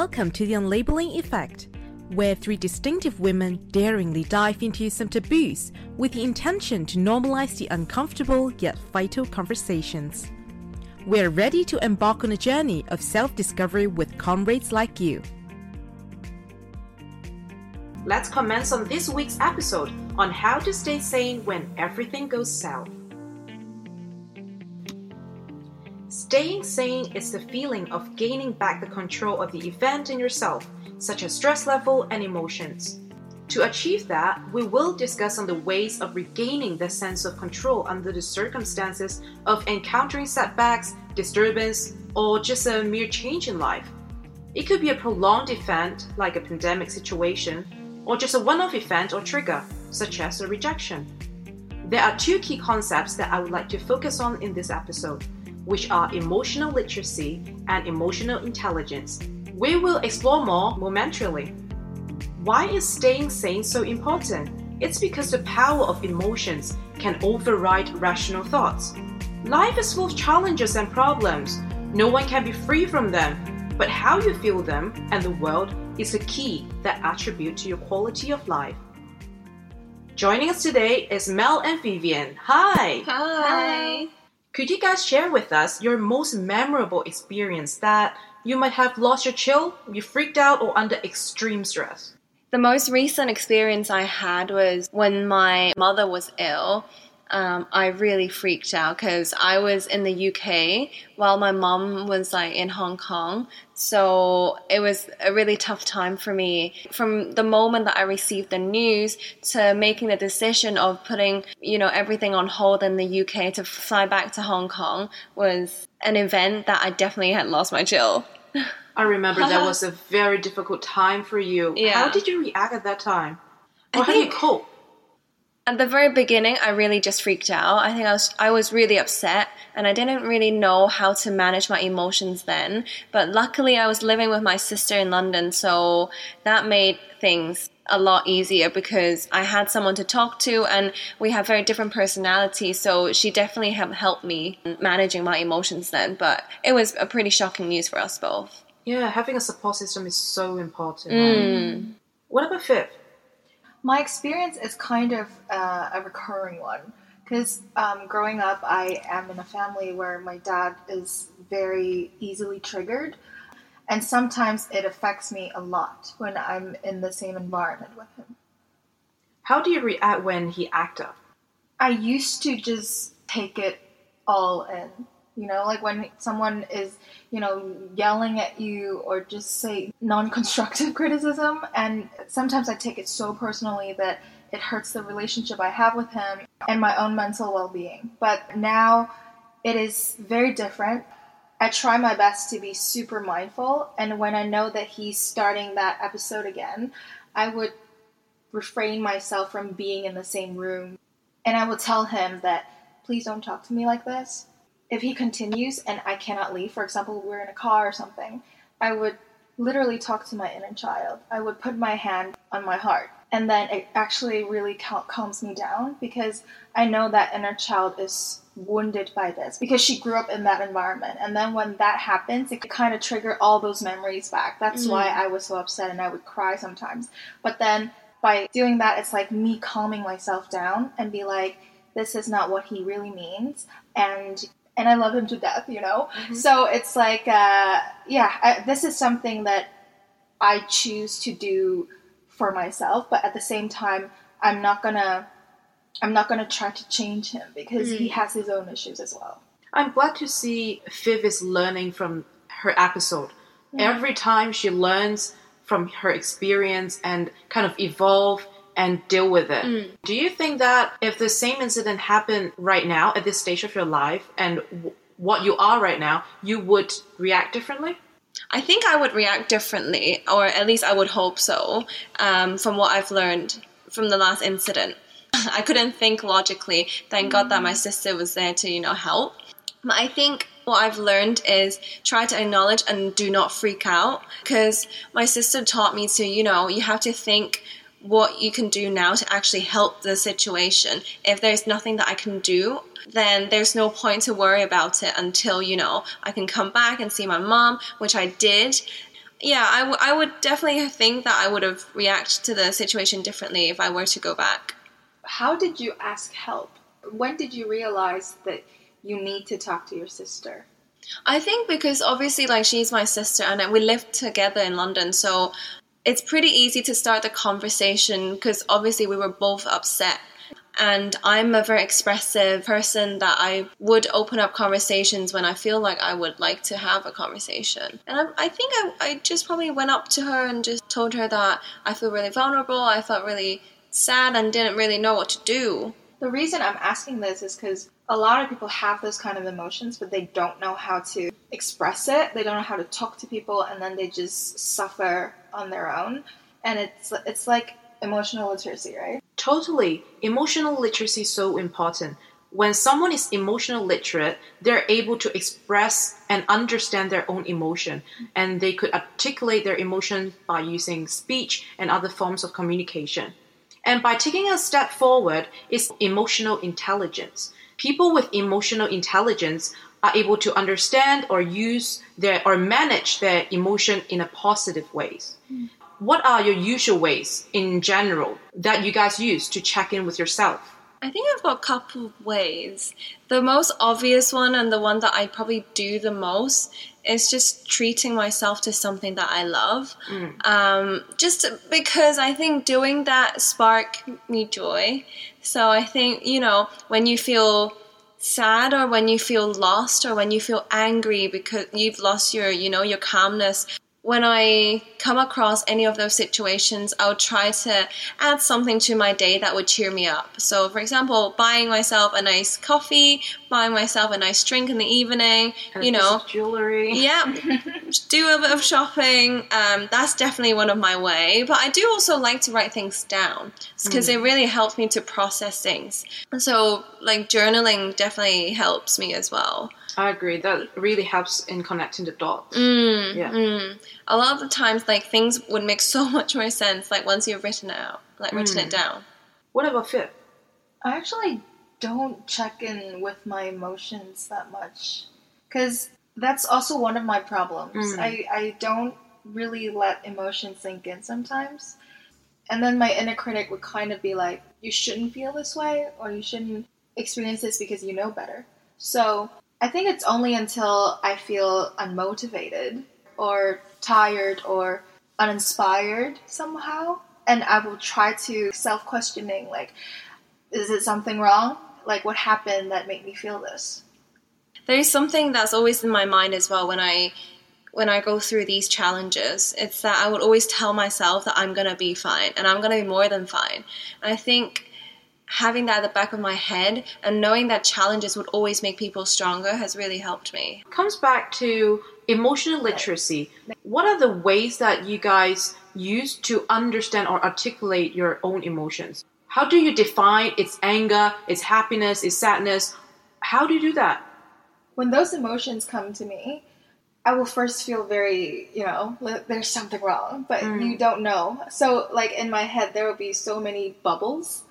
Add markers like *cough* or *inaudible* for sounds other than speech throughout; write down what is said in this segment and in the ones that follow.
Welcome to the Unlabeling Effect, where three distinctive women daringly dive into some taboos with the intention to normalize the uncomfortable yet vital conversations. We're ready to embark on a journey of self discovery with comrades like you. Let's commence on this week's episode on how to stay sane when everything goes south. Staying sane is the feeling of gaining back the control of the event in yourself, such as stress level and emotions. To achieve that, we will discuss on the ways of regaining the sense of control under the circumstances of encountering setbacks, disturbance, or just a mere change in life. It could be a prolonged event, like a pandemic situation, or just a one off event or trigger, such as a rejection. There are two key concepts that I would like to focus on in this episode which are emotional literacy and emotional intelligence. We will explore more momentarily. Why is staying sane so important? It's because the power of emotions can override rational thoughts. Life is full of challenges and problems. No one can be free from them, but how you feel them and the world is a key that attribute to your quality of life. Joining us today is Mel and Vivian. Hi. Hi. Could you guys share with us your most memorable experience that you might have lost your chill, you freaked out, or under extreme stress? The most recent experience I had was when my mother was ill um, I really freaked out because I was in the UK while my mom was like in Hong Kong. So it was a really tough time for me. From the moment that I received the news to making the decision of putting, you know, everything on hold in the UK to fly back to Hong Kong was an event that I definitely had lost my chill. I remember that was *laughs* a very difficult time for you. Yeah. How did you react at that time? Or I how think, did you cope? At the very beginning i really just freaked out. I think i was i was really upset and i didn't really know how to manage my emotions then. But luckily i was living with my sister in london so that made things a lot easier because i had someone to talk to and we have very different personalities so she definitely helped me managing my emotions then. But it was a pretty shocking news for us both. Yeah having a support system is so important mm. what about Viv my experience is kind of uh, a recurring one because um, growing up, I am in a family where my dad is very easily triggered, and sometimes it affects me a lot when I'm in the same environment with him. How do you react when he acts up? I used to just take it all in you know, like when someone is, you know, yelling at you or just say non constructive *laughs* criticism. And sometimes I take it so personally that it hurts the relationship I have with him and my own mental well being. But now it is very different. I try my best to be super mindful. And when I know that he's starting that episode again, I would refrain myself from being in the same room. And I will tell him that, please don't talk to me like this if he continues and I cannot leave, for example, we're in a car or something, I would literally talk to my inner child. I would put my hand on my heart. And then it actually really cal- calms me down because I know that inner child is wounded by this because she grew up in that environment. And then when that happens, it kind of trigger all those memories back. That's mm why I was so upset and I would cry sometimes. But then by doing that, it's like me calming myself down and be like, this is not what he really means. And and I love him to death, you know? Mm-hmm. So it's like, uh, yeah, I, this is something that I choose to do for myself, but at the same time, I'm not gonna, I'm not gonna try to change him because mm. he has his own issues as well. I'm glad to see Viv is learning from her episode. Yeah. Every time she learns from her experience and kind of evolve and deal with it. Mm. Do you think that if the same incident happened right now at this stage of your life and w- what you are right now, you would react differently? I think I would react differently, or at least I would hope so, um, from what I've learned from the last incident. *laughs* I couldn't think logically. Thank God that my sister was there to, you know, help. But I think what I've learned is try to acknowledge and do not freak out because my sister taught me to, you know, you have to think what you can do now to actually help the situation. If there's nothing that I can do, then there's no point to worry about it until, you know, I can come back and see my mom, which I did. yeah, I, w- I would definitely think that I would have reacted to the situation differently if I were to go back. How did you ask help? When did you realize that you need to talk to your sister? I think because obviously, like, she's my sister and we live together in London, so it's pretty easy to start the conversation because obviously we were both upset. And I'm a very expressive person that I would open up conversations when I feel like I would like to have a conversation. And I, I think I, I just probably went up to her and just told her that I feel really vulnerable, I felt really sad, and didn't really know what to do. The reason I'm asking this is because a lot of people have those kind of emotions, but they don't know how to express it. They don't know how to talk to people, and then they just suffer on their own. And it's it's like emotional literacy, right? Totally. Emotional literacy is so important. When someone is emotional literate, they're able to express and understand their own emotion, and they could articulate their emotion by using speech and other forms of communication. And by taking a step forward is emotional intelligence people with emotional intelligence are able to understand or use their or manage their emotion in a positive ways. Mm. What are your usual ways in general that you guys use to check in with yourself? I think I've got a couple of ways. The most obvious one and the one that I probably do the most is just treating myself to something that I love. Mm. Um, just because I think doing that spark me joy. So I think, you know, when you feel sad or when you feel lost or when you feel angry because you've lost your, you know, your calmness, when I come across any of those situations, I would try to add something to my day that would cheer me up. So, for example, buying myself a nice coffee, buying myself a nice drink in the evening, and you know, jewelry. Yeah, *laughs* do a bit of shopping. Um, that's definitely one of my way. But I do also like to write things down because mm. it really helps me to process things. So, like journaling definitely helps me as well. I agree. That really helps in connecting the dots. Mm, yeah. Mm. A lot of the times, like things would make *laughs* so much more sense, like once you've written it out, like written it mm. down. What about Viv? I actually don't check in with my emotions that much, because that's also one of my problems. Mm. I I don't really let emotions sink in sometimes. And then my inner critic would kind of be like, you shouldn't feel this way, or you shouldn't experience this because you know better. So I think it's only until I feel unmotivated or tired or uninspired somehow, and I will try to self questioning like, is it something wrong? Like, what happened that made me feel this? There is something that's always in my mind as well when I when I go through these challenges. It's that I would always tell myself that I'm gonna be fine and I'm gonna be more than fine. And I think having that at the back of my head and knowing that challenges would always make people stronger has really helped me. Comes back to emotional literacy. What are the ways that you guys use to understand or articulate your own emotions? How do you define its anger, its happiness, its sadness? How do you do that? When those emotions come to me, I will first feel very, you know, there's something wrong, but mm. you don't know. So, like in my head, there will be so many bubbles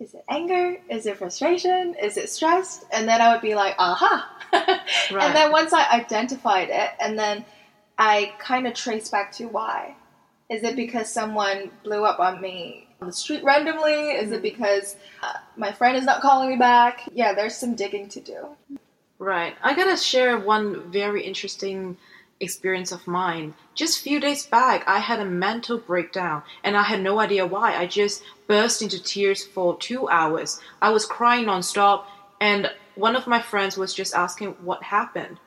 is it anger? Is it frustration? Is it stress? And then I would be like, aha. right. *laughs* And then once I identified it, and then I kind of trace back to why. Is it because someone blew up on me on the street randomly? Is it mm-hmm. because uh, my friend is not calling me back? Yeah, there's some digging to do. Right. I gotta share one very interesting experience of mine. Just a few days back, I had a mental breakdown and I had no idea why. I just burst into tears for two hours. I was crying nonstop, and one of my friends was just asking what happened.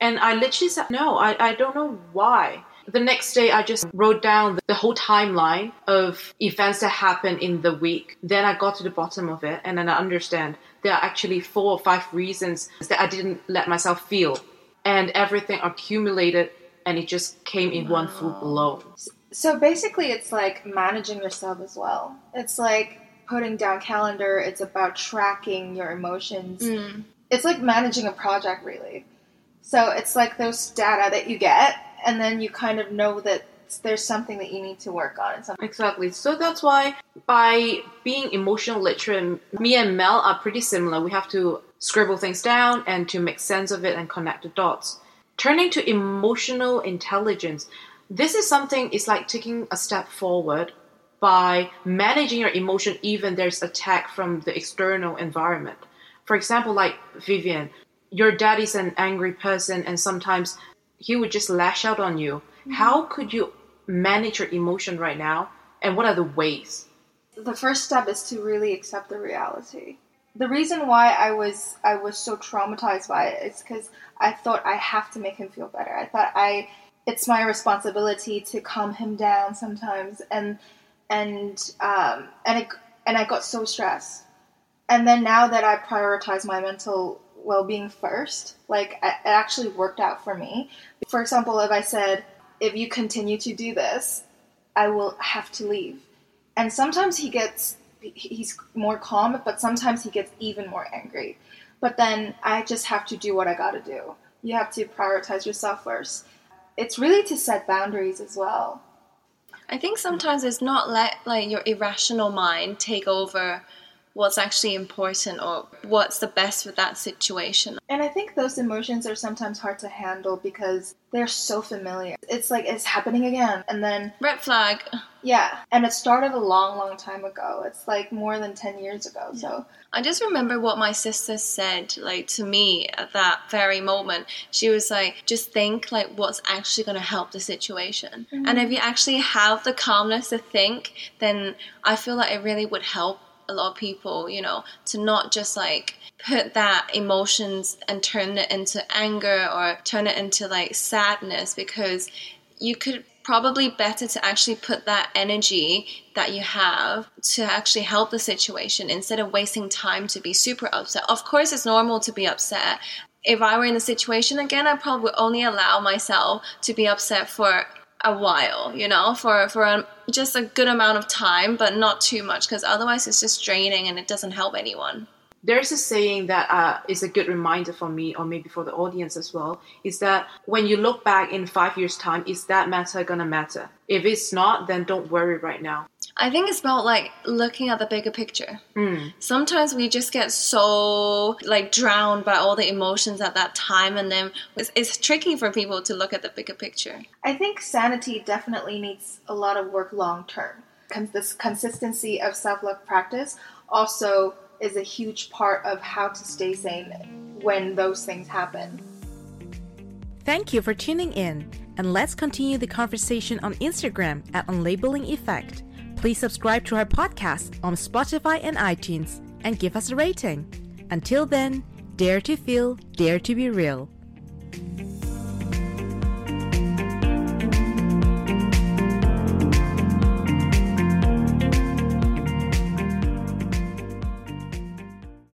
And I literally said, No, I, I don't know why. The next day, I just wrote down the whole timeline of events that happened in the week. Then I got to the bottom of it, and then I understand there are actually four or five reasons that I didn't let myself feel and everything accumulated and it just came in wow. one full blow. So basically, it's like managing yourself as well. It's like putting down calendar. It's about tracking your emotions. Mm. It's like managing a project, really. So it's like those data that you get, and then you kind of know that there's something that you need to work on. Exactly. So that's why by being emotional literate, me and Mel are pretty similar. We have to scribble things down and to make sense of it and connect the dots. Turning to emotional intelligence, This is something, it's like taking a step forward by managing your emotion even there's attack from the external environment. For example, like Vivian, your dad is an angry person and sometimes he would just lash out on you. Mm-hmm. How could you manage your emotion right now and what are the ways? The first step is to really accept the reality. The reason why I was I was so traumatized by it is because I thought I have to make him feel better. I thought I it's my responsibility to calm him down sometimes and and um, and it, and I got so stressed. And then now that I prioritize my mental well-being first, like it actually worked out for me. For example, if I said, "If you continue to do this, I will have to leave," and sometimes he gets he's more calm, but sometimes he gets even more angry. But then I just have to do what I got to do. You have to prioritize yourself first. It's really to set boundaries as well. I think sometimes it's not let like your irrational mind take over what's actually important or what's the best for that situation. And I think those emotions are sometimes hard to handle because they're so familiar. It's like it's happening again and then red flag. Yeah, and it started a long long time ago. It's like more than 10 years ago. Yeah. So I just remember what my sister said like to me at that very moment. She was like just think like what's actually going to help the situation. Mm-hmm. And if you actually have the calmness to think, then I feel like it really would help a lot of people, you know, to not just like put that emotions and turn it into anger or turn it into like sadness because you could probably better to actually put that energy that you have to actually help the situation instead of wasting time to be super upset. Of course, it's normal to be upset. If I were in the situation again, I probably would only allow myself to be upset for a while, you know, for for a, just a good amount of time, but not too much, because otherwise it's just draining and it doesn't help anyone. There's a saying that uh, is a good reminder for me, or maybe for the audience as well, is that when you look back in five years' time, is that matter gonna matter? If it's not, then don't worry right now. I think it's about like looking at the bigger picture. Mm. Sometimes we just get so like drowned by all the emotions at that time, and then it's, it's tricky for people to look at the bigger picture. I think sanity definitely needs a lot of work long term. Con- this consistency of self love practice also is a huge part of how to stay sane when those things happen. Thank you for tuning in, and let's continue the conversation on Instagram at Unlabeling Effect. Please subscribe to our podcast on Spotify and iTunes and give us a rating. Until then, dare to feel, dare to be real.